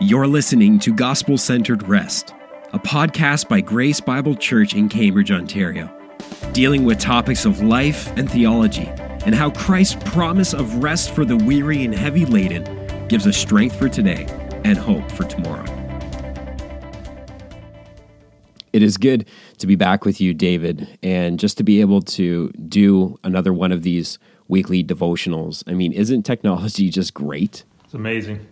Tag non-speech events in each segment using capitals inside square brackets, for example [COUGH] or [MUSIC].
You're listening to Gospel Centered Rest, a podcast by Grace Bible Church in Cambridge, Ontario, dealing with topics of life and theology and how Christ's promise of rest for the weary and heavy laden gives us strength for today and hope for tomorrow. It is good to be back with you, David, and just to be able to do another one of these weekly devotionals. I mean, isn't technology just great? It's amazing.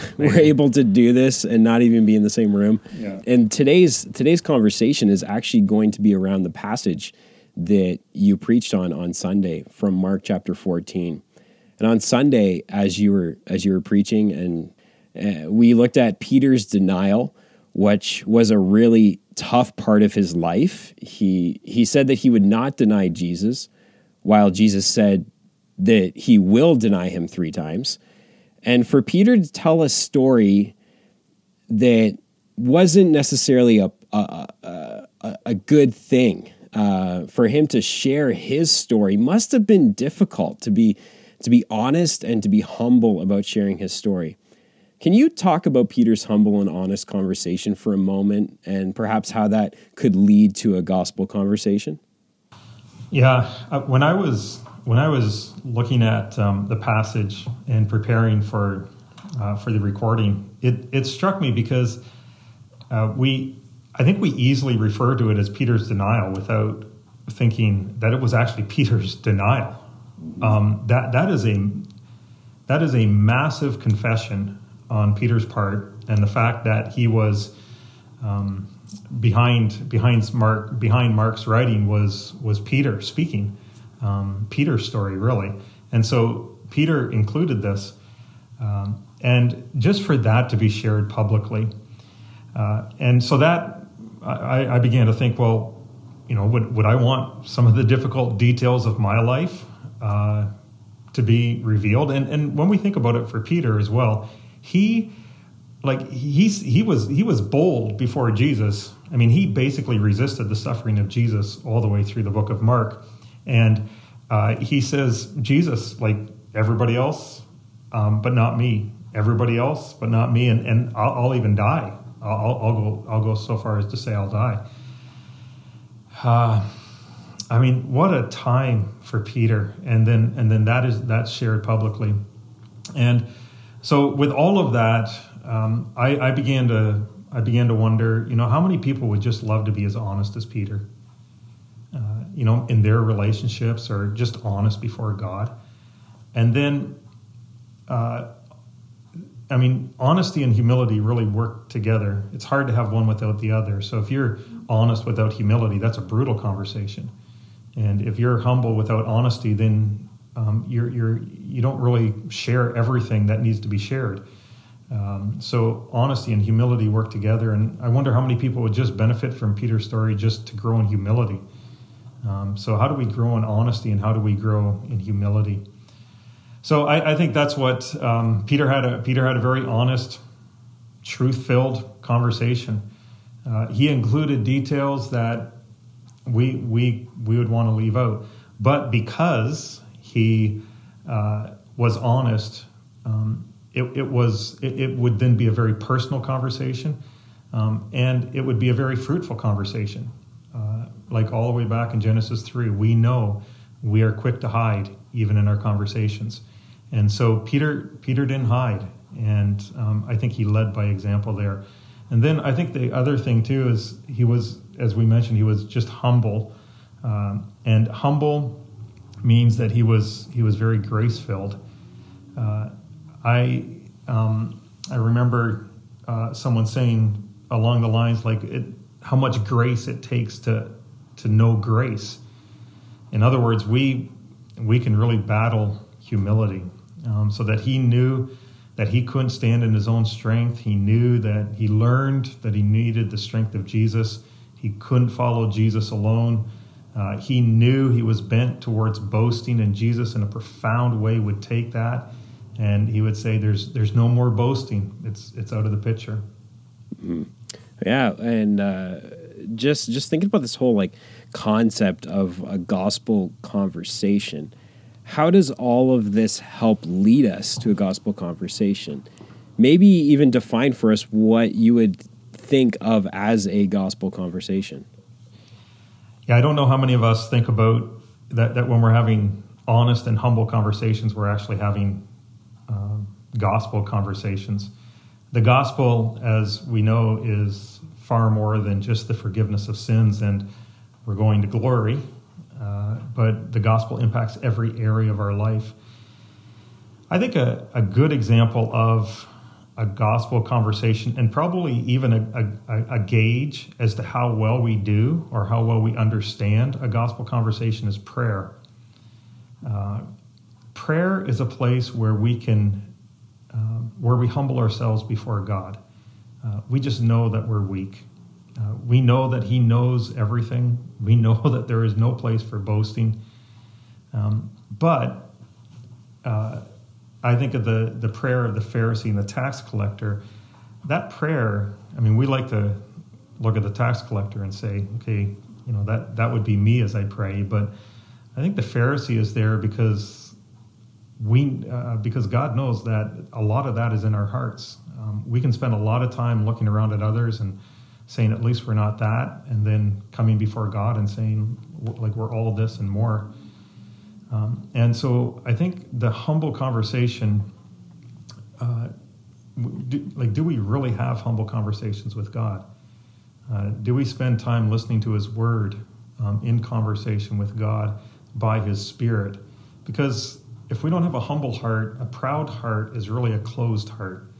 [LAUGHS] We're able to do this and not even be in the same room. Yeah. And today's today's conversation is actually going to be around the passage that you preached on on Sunday from Mark chapter 14. And on Sunday as you were as you were preaching and uh, we looked at Peter's denial, which was a really tough part of his life. He he said that he would not deny Jesus, while Jesus said that he will deny him three times. And for Peter to tell a story that wasn't necessarily a a, a, a good thing uh, for him to share his story must have been difficult to be to be honest and to be humble about sharing his story. Can you talk about Peter's humble and honest conversation for a moment and perhaps how that could lead to a gospel conversation? Yeah, uh, when I was when I was looking at um, the passage and preparing for uh, for the recording, it it struck me because uh, we I think we easily refer to it as Peter's denial without thinking that it was actually Peter's denial. Um, that that is a that is a massive confession on Peter's part, and the fact that he was um, behind behind Mark behind Mark's writing was was Peter speaking, um, Peter's story really, and so Peter included this, um, and just for that to be shared publicly, uh, and so that I, I, began to think, well, you know, would would I want some of the difficult details of my life uh, to be revealed? And and when we think about it for Peter as well he like he's he was he was bold before Jesus. I mean, he basically resisted the suffering of Jesus all the way through the book of Mark, and uh, he says, "Jesus, like everybody else, um, but not me. Everybody else, but not me. And and I'll, I'll even die. I'll, I'll, go I'll go so far as to say I'll die." Uh, I mean, what a time for Peter, and then and then that is that's shared publicly, and so with all of that, um, I, I, began to I began to wonder, you know, how many people would just love to be as honest as Peter, you know, in their relationships or just honest before God, and then, uh, I mean, honesty and humility really work together. It's hard to have one without the other. So if you're honest without humility, that's a brutal conversation, and if you're humble without honesty, then um, you're, you're, you don't really share everything that needs to be shared. Um, so honesty and humility work together, and I wonder how many people would just benefit from Peter's story just to grow in humility. Um, so how do we grow in honesty, and how do we grow in humility? So I, I think that's what um, Peter had. A, Peter had a very honest, truth-filled conversation. Uh, he included details that we we we would want to leave out, but because he uh, was honest, um, it, it, was it, it, would then be a very personal conversation, um, and it would be a very fruitful conversation. Like all the way back in Genesis three, we know we are quick to hide even in our conversations, and so Peter Peter didn't hide, and um, I think he led by example there. And then I think the other thing too is he was, as we mentioned, he was just humble, um, and humble means that he was he was very grace filled. Uh, I um, I remember uh, someone saying along the lines like it, how much grace it takes to to know grace. In other words, we we can really battle humility, um, so that he knew that he couldn't stand in his own strength. He knew that he learned that he needed the strength of Jesus. He couldn't follow Jesus alone. Uh, he knew he was bent towards boasting, and Jesus, in a profound way, would take that and he would say, "There's there's no more boasting. It's it's out of the picture." Mm-hmm. Yeah, and uh, just just thinking about this whole like concept of a gospel conversation. How does all of this help lead us to a gospel conversation? maybe even define for us what you would think of as a gospel conversation. Yeah, I don't know how many of us think about that, that when we're having honest and humble conversations, we're actually having uh, gospel conversations. The gospel, as we know, is far more than just the forgiveness of sins and we're going to glory, uh, but the gospel impacts every area of our life. I think a, a good example of a gospel conversation and probably even a, a, a, gauge as to how well we do or how well we understand a gospel conversation is prayer. Uh, prayer is a place where we can, uh, where we humble ourselves before God. Uh, we just know that we're weak. Uh, we know that He knows everything. We know [LAUGHS] that there is no place for boasting. Um, but uh, I think of the, the prayer of the Pharisee and the tax collector. That prayer, I mean, we like to look at the tax collector and say, okay, you know, that, that would be me as I pray. But I think the Pharisee is there because we, uh, because God knows that a lot of that is in our hearts. Um, we can spend a lot of time looking around at others and saying, at least we're not that, and then coming before God and saying, like, we're all this and more. Um, and so I think the humble conversation, uh, do, like, do we really have humble conversations with God? Uh, do we spend time listening to His Word um, in conversation with God by His Spirit? Because if we don't have a humble heart, a proud heart is really a closed heart.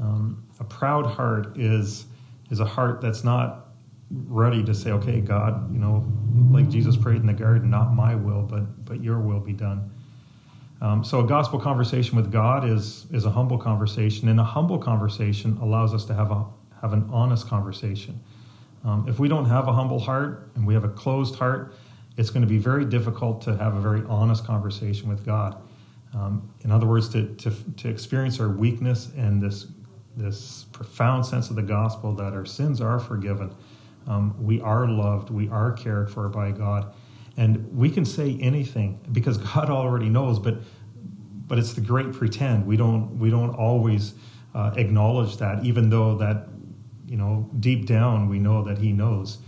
Um, a proud heart is is a heart that's not ready to say, okay, God, you know, like Jesus prayed in the garden, not my will, but but your will be done. Um, so a gospel conversation with God is is a humble conversation, and a humble conversation allows us to have a have an honest conversation. Um, if we don't have a humble heart and we have a closed heart, it's going to be very difficult to have a very honest conversation with God. Um, in other words, to, to, to experience our weakness and this this profound sense of the gospel that our sins are forgiven um, we are loved, we are cared for by God, and we can say anything because God already knows. But but it's the great pretend. We don't we don't always uh, acknowledge that, even though that you know deep down we know that He knows.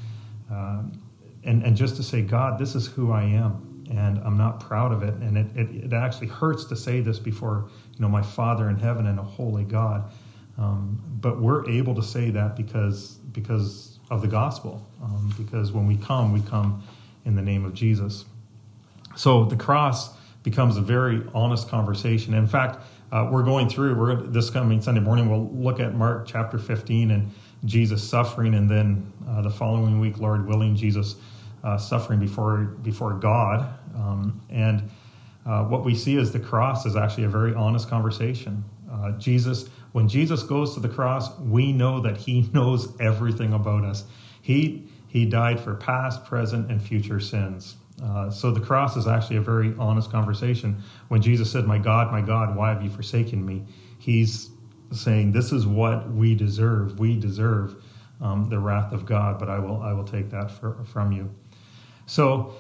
Um, and and just to say, God, this is who I am, and I'm not proud of it, and it, it, it actually hurts to say this before you know my Father in heaven and a holy God. Um, but we're able to say that because because of the gospel. Um, because when we come, we come in the name of Jesus. So the cross becomes a very honest conversation. In fact, uh, we're going through, we're this coming Sunday morning, we'll look at Mark chapter 15 and Jesus suffering, and then uh, the following week, Lord willing, Jesus uh, suffering before, before God. Um, and uh, what we see is the cross is actually a very honest conversation. Uh, Jesus when Jesus goes to the cross, we know that he [LAUGHS] knows everything about us. He, he died for past, present, and future sins. Uh, so the cross is actually a very honest conversation. When Jesus said, My God, my God, why have you forsaken me? He's saying, This is what we deserve. We deserve um, the wrath of God, but I will, I will take that for, from you. So,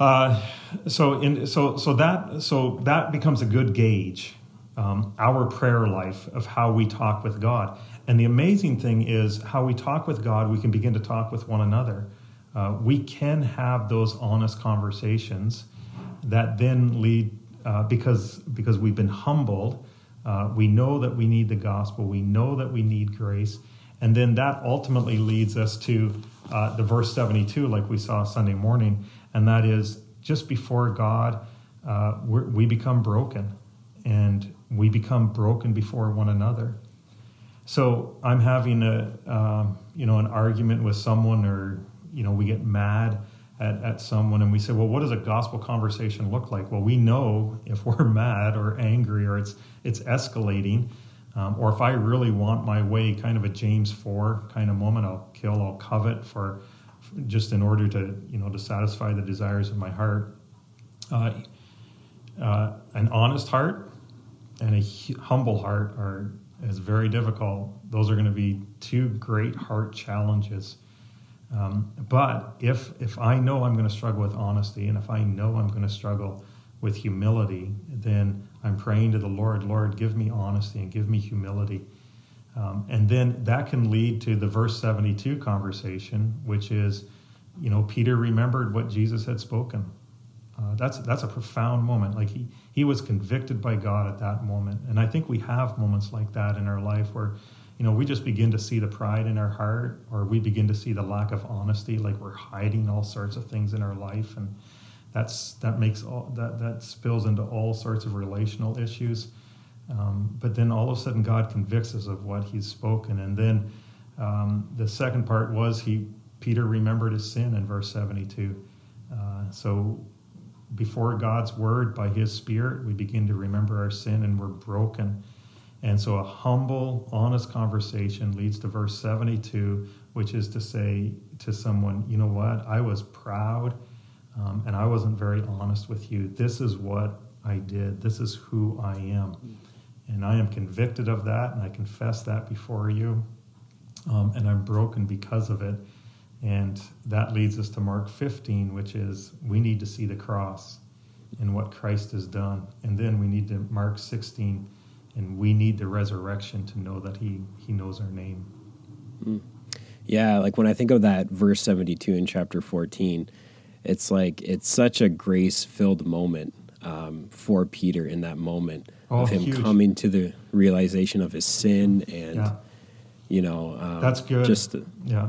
uh, so, in, so, so that, so that becomes a good gauge um, our prayer life of how we talk with God. And the amazing thing is, how we talk with God, we can begin to talk with one another. Uh, we can have those honest conversations that then lead, uh, because, because we've been humbled, uh, we know that we need the gospel, we know that we need grace, and then that ultimately leads us to uh, the verse 72, like we saw Sunday morning, and that is just before God, uh, we become broken. And we become broken before one another. So I'm having a uh, you know an argument with someone, or you know we get mad at, at someone, and we say, well, what does a gospel conversation look like? Well, we know if we're [LAUGHS] mad or angry, or it's it's escalating, um, or if I really want my way, kind of a James four kind of moment, I'll kill, I'll covet for just in order to you know to satisfy the desires of my heart. Uh, uh, an honest heart and a humble heart are is very difficult. Those are going to be two great heart challenges. Um, but if if I know I'm going to struggle with honesty, and if I know I'm going to struggle with humility, then I'm praying to the Lord, Lord, give me honesty and give me humility. Um, and then that can lead to the verse 72 conversation, which is, you know, Peter remembered what Jesus had spoken. Uh, that's that's a profound moment. Like he he was convicted by God at that moment, and I think we have moments like that in our life where, you know, we just begin to see the pride in our heart, or we begin to see the lack of honesty, like we're hiding all sorts of things in our life, and that's that makes all that that spills into all sorts of relational issues. Um, but then all of a sudden, God convicts us of what He's spoken, and then um, the second part was he Peter remembered his sin in verse seventy-two. Uh, so before God's word by His Spirit, we begin to remember our sin and we're broken. And so a humble, honest conversation leads to verse 72, which is to say to someone, you know what, I was proud um, and I wasn't very honest with you. This is what I did, this is who I am. And I am convicted of that, and I confess that before you. Um, and I'm broken because of it. And that leads us to Mark 15, which is we need to see the cross and what Christ has done. And then we need to Mark 16, and we need the resurrection to know that He, he knows our name. Mm. Yeah, like when I think of that verse 72 in chapter 14, it's like it's such a grace filled moment um, for Peter in that moment oh, of him huge. coming to the realization of his sin and, yeah. you know, um, that's good. Just, yeah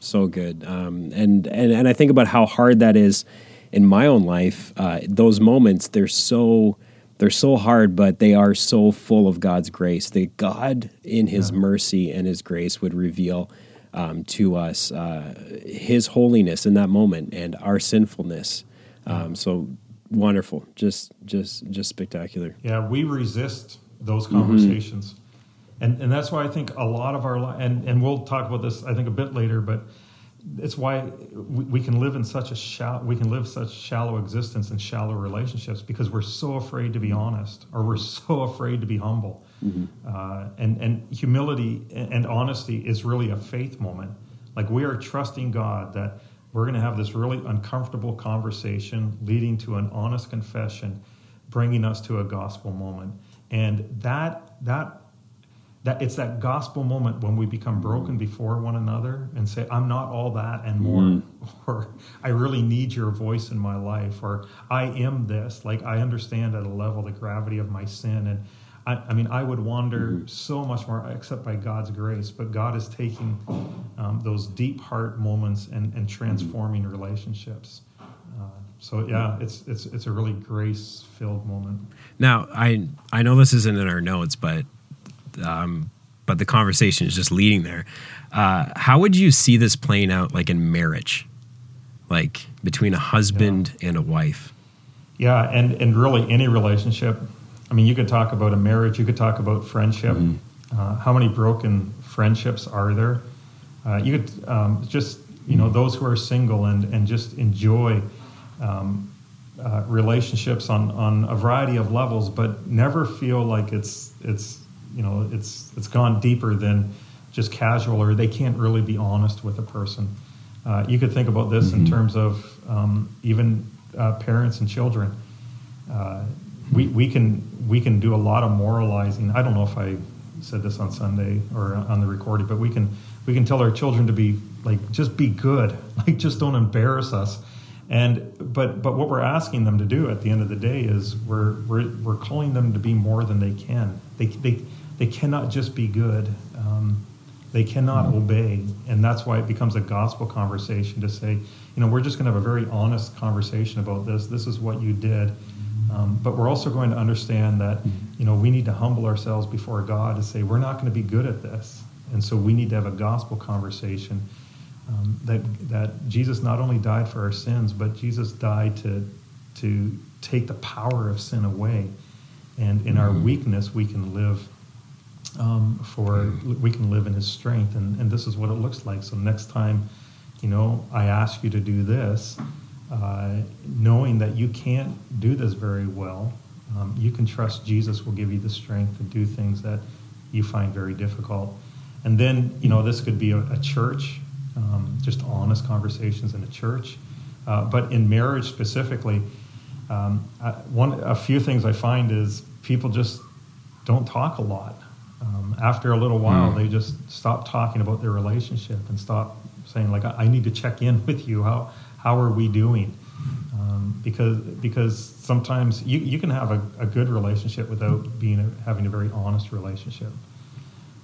so good. Um, and, and and I think about how hard that is in my own life. Uh, those moments they're so they're so hard, but they are so full of God's grace. That God, in His yeah. mercy and His grace, would reveal um, to us uh, His holiness in that moment and our sinfulness. Um, so wonderful, just just just spectacular. Yeah, we resist those conversations. And and that's why I think a lot of our and and we'll talk about this I think a bit later, but it's why we, we can live in such a shallow we can live such shallow existence and shallow relationships because we're so afraid to be honest or we're [LAUGHS] so afraid to be humble, mm-hmm. uh, and and humility and honesty is really a faith moment. Like we are trusting God that we're going to have this really uncomfortable conversation leading to an honest confession, bringing us to a gospel moment, and that that that it's that gospel moment when we become broken before one another and say i'm not all that and more mm. [LAUGHS] or i really need your voice in my life or i am this like i understand at a level the gravity of my sin and i, I mean i would wander mm. so much more except by god's grace but god is taking um, those deep heart moments and, and transforming relationships uh, so yeah, it's it's it's a really grace filled moment. Now I I know this isn't in our notes, but um, but the conversation is just leading there. Uh, how would you see this playing out, like in marriage, like between a husband yeah. and a wife? Yeah, and and really any relationship. I mean, you could talk about a marriage. You could talk about friendship. Mm-hmm. Uh, how many broken friendships are there? Uh, you could um, just you know those who are single and and just enjoy um, uh, relationships on on a variety of levels, but never feel like it's it's you know it's it's gone deeper than just casual or they can't really be honest with a person. Uh, you could think about this mm-hmm. in terms of um, even uh, parents and children. Uh, we, we can we can do a lot of moralizing. I don't know if i said this on sunday or on the recording but we can we can tell our children to be like just be good. [LAUGHS] Like just don't embarrass us. And but but what we're asking them to do at the end of the day is we're we're, we're calling them to be more than they can. They, they they cannot just be good. Um, they cannot mm-hmm. obey, and that's why it becomes a gospel conversation to say, you know, we're just going to have a very honest conversation about this. This is what you did, um, but we're also going to understand that, mm-hmm. you know, we need to humble ourselves before God to say we're not going to be good at this, and so we need to have a gospel conversation. Um, that that Jesus not only died for our sins, but Jesus died to to take the power of sin away, and in mm-hmm. our weakness we can live um, for we can live in his strength and, and this is what it looks like. So next time you know i ask you to do this uh, knowing that you can't do this very well um, you can trust jesus will give you the strength to do things that you find very difficult. And then you know this could be a, a church um, just honest conversations in a church. Uh, but in marriage specifically um, I, one a few things I find is people just don't talk a lot. After a little while, mm. they just stop talking about their relationship and stop saying like, "I need to check in [LAUGHS] with you. How how are we doing?" Um, because because sometimes you, you can have a, a good relationship without being a, having a very honest relationship,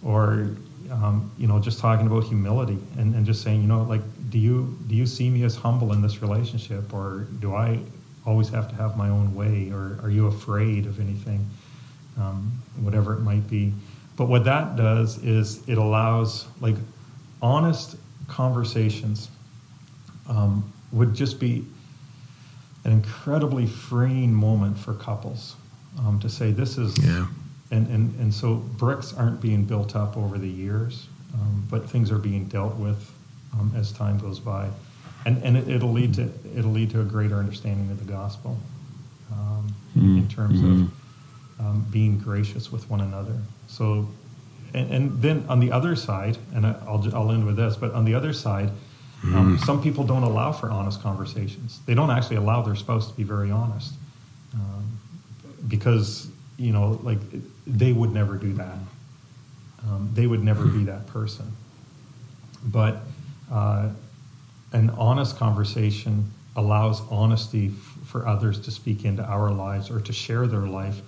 or um, you know just talking about humility and, and just saying you know like do you do you see me as humble in this relationship or do I always have to have my own way or are you afraid of anything, um, whatever it might be. But what that does is it allows like honest conversations um, would just be an incredibly freeing moment for couples um, to say this is yeah. and, and and so bricks aren't being built up over the years um, but things are being dealt with um, as time goes by and and it, will lead to it'll lead to a greater understanding of the gospel um, mm-hmm. in terms of um, being gracious with one another so and, and, then on the other side and I'll, I'll end with this but on the other side um, mm. some people don't allow for honest conversations. They don't actually allow their spouse to be very honest um, because, you know, like they would never do that. Um, they would never be that person. But uh, an honest conversation allows honesty f- for others to speak into our lives or to share their life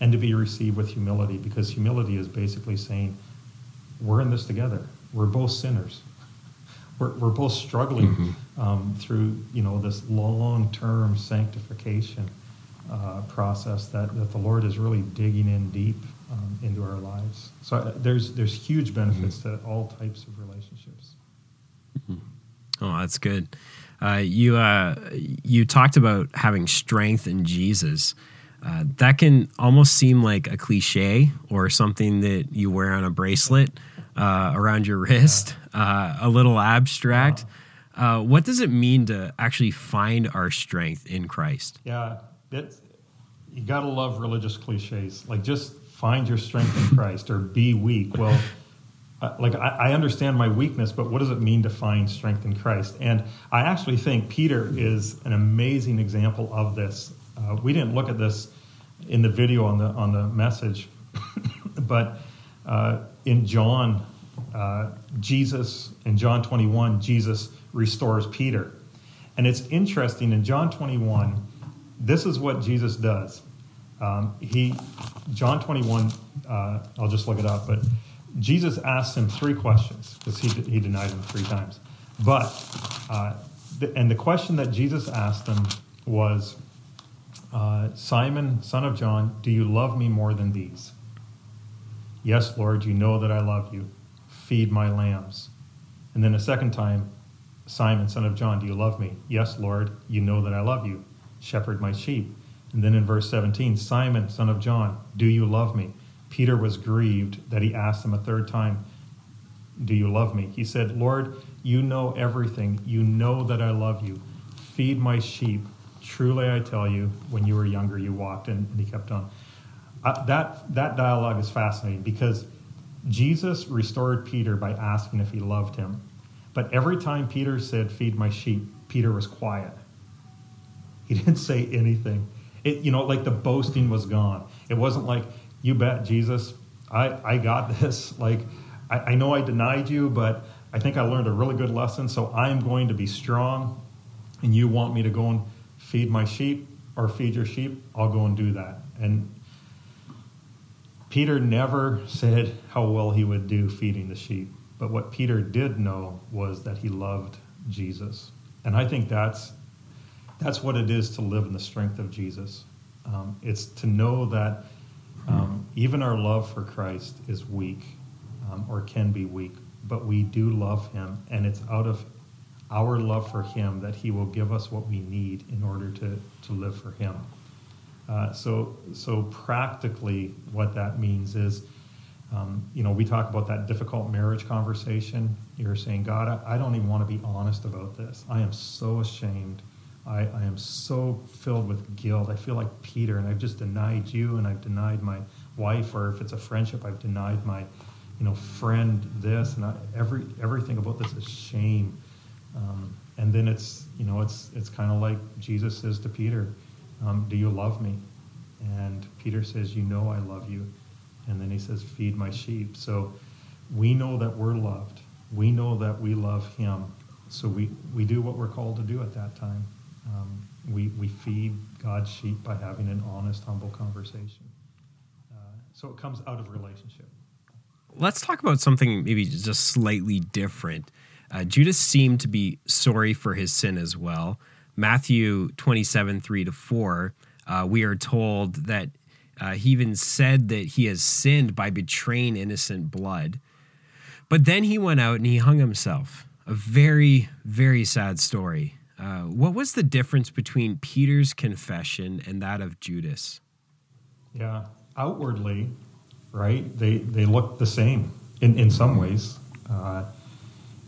and to be received with humility because humility is basically saying, we're in this together. We're both sinners [LAUGHS] we're, we're both struggling mm-hmm. um, through you know this long-term sanctification uh, process that, that the Lord is really digging in deep um, into our lives. So uh, there's there's huge benefits mm-hmm. to all types of relationships. Mm-hmm. Oh, that's good. Uh, you uh, you talked about having strength in Jesus. Uh, that can almost seem like a cliche or something that you wear on a bracelet uh, around your wrist, uh, a little abstract. Uh, what does it mean to actually find our strength in Christ? Yeah, it's, you got to love religious cliches. Like just find your strength in Christ or be weak. Well, like I, I, understand my weakness, but what does it mean to find strength in Christ? And I actually think Peter is an amazing example of this. Uh, we didn't look at this in the video on the on the message, [COUGHS] but uh, in John, uh, Jesus, in John 21, Jesus restores Peter. And it's interesting, in John 21, this is what Jesus does. Um, he, John 21, uh, I'll just look it up, but Jesus asks him three questions because he, he denied him three times. But, uh, the, and the question that Jesus asked him was, uh, Simon, son of John, do you love me more than these? Yes, Lord, you know that I love you. Feed my lambs. And then a second time, Simon, son of John, do you love me? Yes, Lord, you know that I love you. Shepherd my sheep. And then in verse 17, Simon, son of John, do you love me? Peter was grieved that he asked him a third time, Do you love me? He said, Lord, you know everything. You know that I love you. Feed my sheep. Truly I tell you, when you were younger, you walked. And, and he kept on uh, that that dialogue is fascinating because Jesus restored Peter by asking if he loved him. But every time Peter said, "Feed my sheep," Peter was quiet. He [LAUGHS] didn't say anything. It, you know, like the boasting was gone. It wasn't like, "You bet, Jesus, I I got [LAUGHS] this." Like, I, I know I denied you, but I think I learned a really good lesson. So I'm going to be strong. And you want me to go and feed my sheep or feed your sheep? I'll go and do that. And Peter never said how well he would do feeding the sheep, but what Peter did know was that he loved Jesus. And I think that's that's what it is to live in the strength of Jesus. Um, it's to know that um, even our love for Christ is weak um, or can be weak, but we do love him, and it's out of our love for him that he will give us what we need in order to, to live for him. Uh, so, so practically, what that means is, um, you know, we talk about that difficult marriage conversation. You're saying, God, I, I don't even want to be honest about this. I am so ashamed. I, I, am so filled with guilt. I feel like Peter, and I've just denied you, and I've denied my wife, or if it's a friendship, I've denied my, you know, friend this, and I, every everything about this is shame. Um, and then it's, you know, it's it's kind of like Jesus says to Peter, um, Do you love me? And Peter says, You know I love you. And then he says, Feed my sheep. So we know that we're loved. We know that we love him. So we, we do what we're called to do at that time. Um, we, we feed God's sheep by having an honest, humble conversation. Uh, so it comes out of relationship. Let's talk about something maybe just slightly different. Uh, Judas seemed to be sorry for his sin as well. Matthew 27, 3 to 4, uh, we are told that uh, he even said that he has sinned by betraying innocent blood. But then he went out and he hung himself. A very, very sad story. Uh, what was the difference between Peter's confession and that of Judas? Yeah, outwardly, right? They they look the same in in some ways. Uh,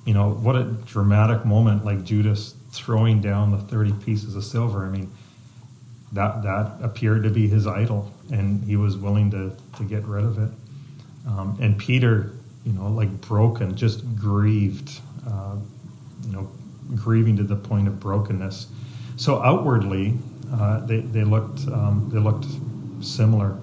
you know, what a dramatic moment like Judas throwing down the 30 pieces of silver. I mean, that, that appeared to be his idol, and he was willing to, to get rid of it. Um, and Peter, you know, like broken, just grieved, uh, you know, grieving to the point of brokenness. So outwardly, uh, they, they looked um, they looked similar.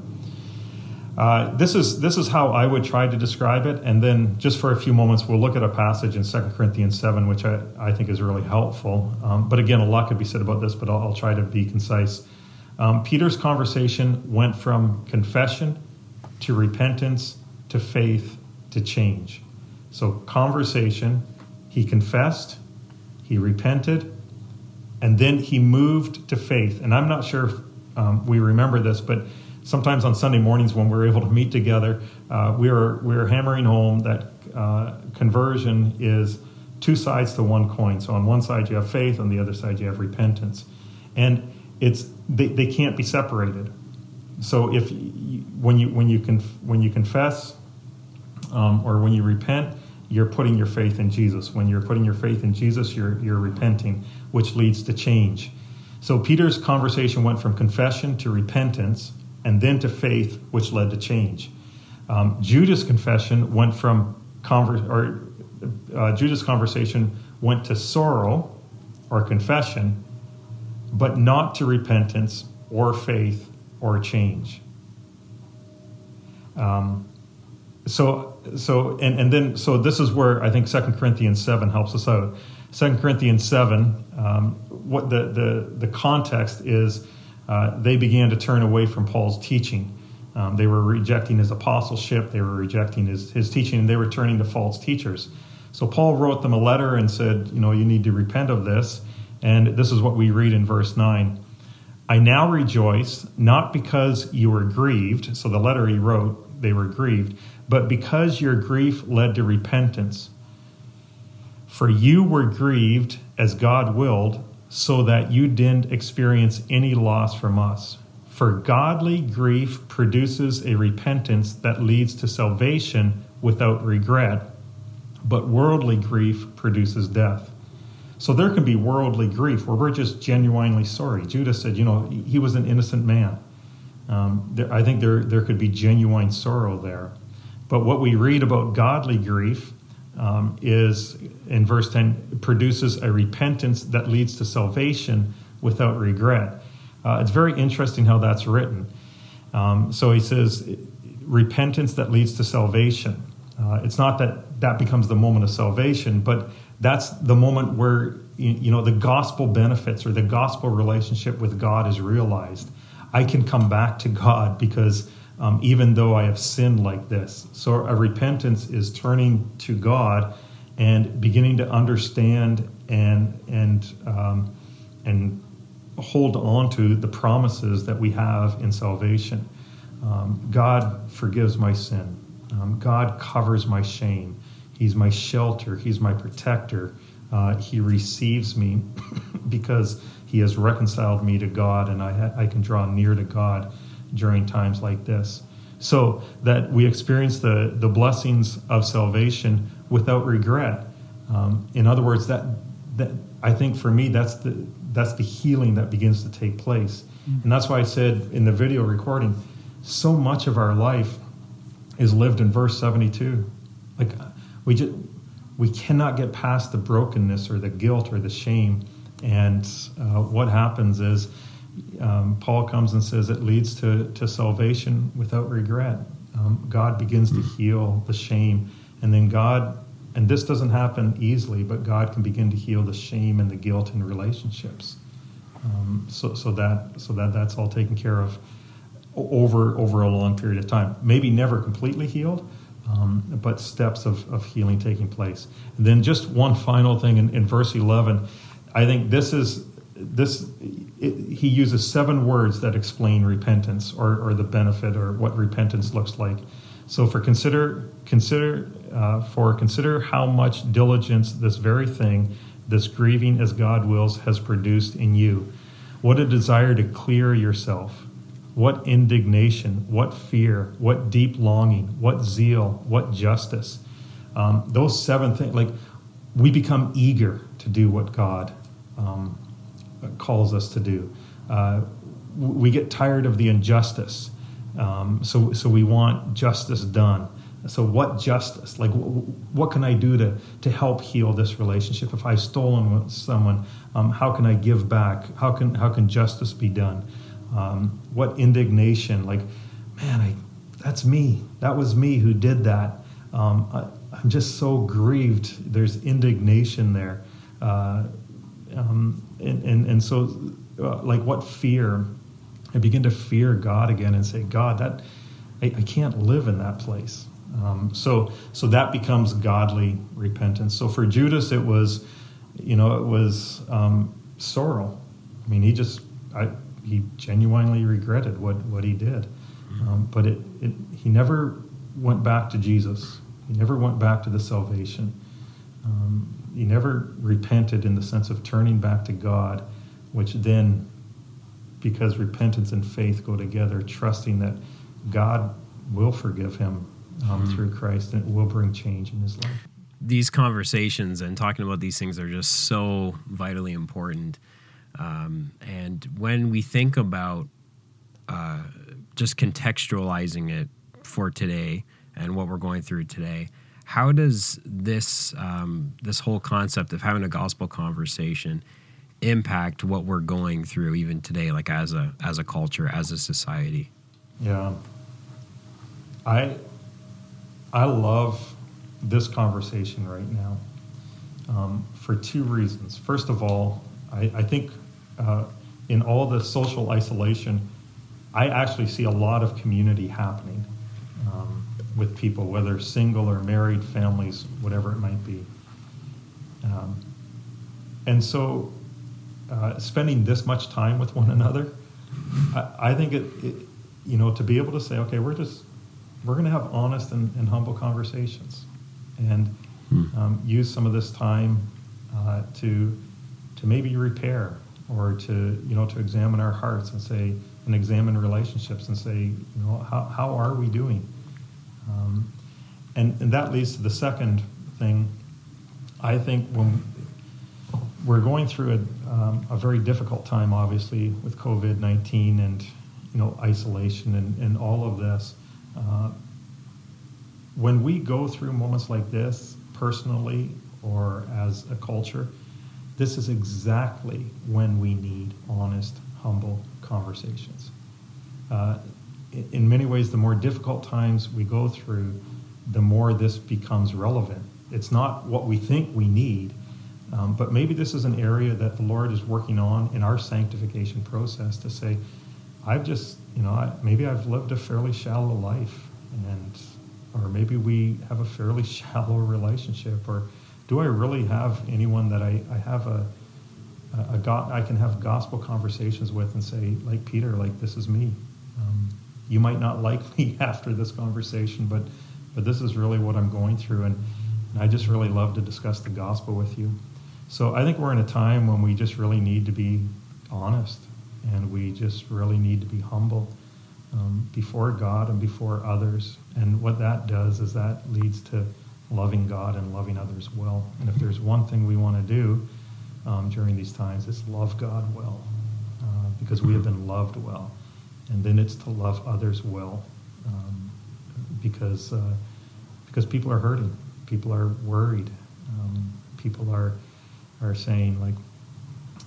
Uh, this is this is how I would try to describe it, and then just for a few moments, we'll look at a passage in 2 Corinthians seven, which I, I think is really helpful. Um, but again, a lot could be said about this, but I'll, I'll try to be concise. Um, Peter's conversation went from confession to repentance to faith to change. So conversation, he confessed, he repented, and then he moved to faith. And I'm not sure if um, we remember this, but sometimes on Sunday mornings when we're able to meet together, uh, we're we're hammering home that uh, conversion is two sides to one coin. So on one side you have faith, on the other side you have repentance, and it's they, they can't be separated. So if you, when you when you conf, when you confess um, or when you repent, you're putting your faith in Jesus. When you're putting your faith in Jesus, you're you're repenting, which leads to change. So Peter's conversation went from confession to repentance, and then to faith, which led to change. Um, Judas' confession went from conver- or uh, Judas' conversation went to sorrow or confession, but not to repentance or faith or change. Um, so, so, and, and then, so this is where I think Second Corinthians 7 helps us out. Second Corinthians 7, um, what the, the, the context is uh, they began to turn away from Paul's teaching. Um, they were rejecting his apostleship, they were rejecting his, his teaching, and they were turning to false teachers. So Paul wrote them a letter and said, You know, you need to repent of this. And this is what we read in verse 9. I now rejoice, not because you were grieved, so the letter he wrote, they were grieved, but because your grief led to repentance. For you were grieved as God willed so that you didn't experience any loss from us. For godly grief produces a repentance that leads to salvation without regret, but worldly grief produces death. So there can be worldly grief where we're just genuinely sorry. Judas said, you know, he was an innocent man. Um, there, I think there, there could be genuine sorrow there. But what we read about godly grief um, is in verse 10 produces a repentance that leads to salvation without regret. Uh, it's very interesting how that's written. Um, so he says, repentance that leads to salvation. Uh, it's not that that becomes the moment of salvation, but that's the moment where you, know the gospel benefits or the gospel relationship with God is realized. I can come back to God because um, even though I have sinned like this. So a repentance is turning to God and beginning to understand and and um, and hold on to the promises that we have in salvation. Um, God forgives my sin. Um, God covers my shame. He's my shelter. He's my protector. Uh, he receives me [COUGHS] because He has reconciled me to God, and I, ha- I can draw near to God during times like this. So that we experience the, the blessings of salvation without regret. Um, in other words, that, that I think for me, that's the, that's the healing that begins to take place. Mm-hmm. And that's why I said in the video recording, so much of our life is lived in verse 72. Like we just, we cannot get past the brokenness or the guilt or the shame. And uh, what happens is um, Paul comes and says it leads to, to salvation without regret. Um, God begins to heal the shame, and then God, and this doesn't happen easily, but God can begin to heal the shame and the guilt in relationships. Um, so, so that so that that's all taken care of over over a long period of time. Maybe never completely healed, um, but steps of, of healing taking place. And then just one final thing in, in verse 11, I think this is this it, he uses seven words that explain repentance or, or the benefit or what repentance looks like. So for consider consider uh, for consider how much diligence this very thing, this grieving as God wills, has produced in you. What a desire to clear yourself what indignation, what fear, what deep longing, what zeal, what justice. Um, those seven things, like we become eager to do what God um, calls us to do. Uh, we get tired of the injustice, um, so so we want justice done. So what justice? Like what can I do to to help heal this relationship? If I've stolen someone, um, how can I give back? How can how can justice be done? Um, what indignation, like, man, I, that's me. That was me who did that. Um, I, am just so grieved. There's indignation there. Uh, um, and, and, and so, uh, like, what fear? I begin to fear God again and say, God, that I, I can't live in that place. Um, so, so that becomes godly repentance. So for Judas, it was, you know, it was um, sorrow. I mean, he just, I, he genuinely regretted what, what he did. Um, but it, it, he never went back to Jesus. He never went back to the salvation. Um, he never repented in the sense of turning back to God, which then, because repentance and faith go together, trusting that God will forgive him um, mm-hmm. through Christ and it will bring change in his life. These conversations and talking about these things are just so vitally important. Um, and when we think about uh, just contextualizing it for today and what we're going through today, how does this um, this whole concept of having a gospel conversation impact what we're going through even today, like as a as a culture, as a society? Yeah, I I love this conversation right now um, for two reasons. First of all, I, I think uh, in all the social isolation, I actually see a lot of community happening with people, whether single or married, families, whatever it might be. Um, and so, uh, spending this much time with one another, I, I think it, it, you know, to be able to say, okay, we're just, we're going to have honest and, and, humble conversations, and hmm. um, use some of this time uh, to, to maybe repair or to you know to examine our hearts and say and examine relationships and say you know how, how are we doing um, and and that leads to the second thing i think when we're going through a, um, a very difficult time obviously with covid-19 and you know isolation and, and all of this uh, when we go through moments like this personally or as a culture this is exactly when we need honest, humble conversations. Uh, in many ways, the more difficult times we go through, the more this becomes relevant. It's not what we think we need, um, but maybe this is an area that the Lord is working on in our sanctification process to say, I've just, you know, I, maybe I've lived a fairly shallow life, and or maybe we have a fairly [LAUGHS] shallow relationship, or do I really have anyone that I, I have a, a, a go- I can have gospel conversations with and say, like Peter, like this is me. You might not like me [LAUGHS] after this conversation, but but this is really what I'm going through, and, and I just really love to discuss the gospel with you. So I think we're in a time when we just really need to be honest, and we just really need to be humble um, before God and before others. And what that does is that leads to loving God and loving others well. And if there's one thing we want to do um, during these times, it's love God well, uh, because we have been loved well. And then it's to love others well, um, because uh, because people are hurting, people are worried, um, people are are saying like,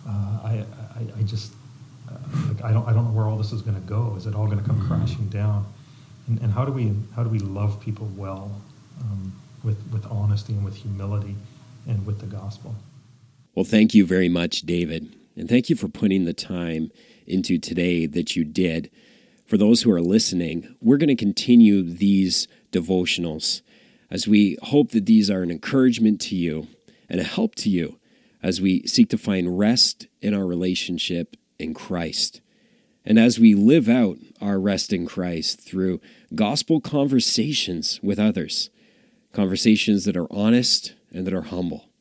uh, I, I, I just like, I don't I don't know where all this is going to go. Is it all going to come mm-hmm. crashing down? And, and, how do we how do we love people well um, with with honesty and with humility and with the gospel? Well, thank you very much, David, and thank you for putting the time into today that you did. For those who are listening, we're going to continue these devotionals as we hope that these are an encouragement to you and a help to you as we seek to find rest in our relationship in Christ. And as we live out our rest in Christ through gospel conversations with others, conversations that are honest and that are humble.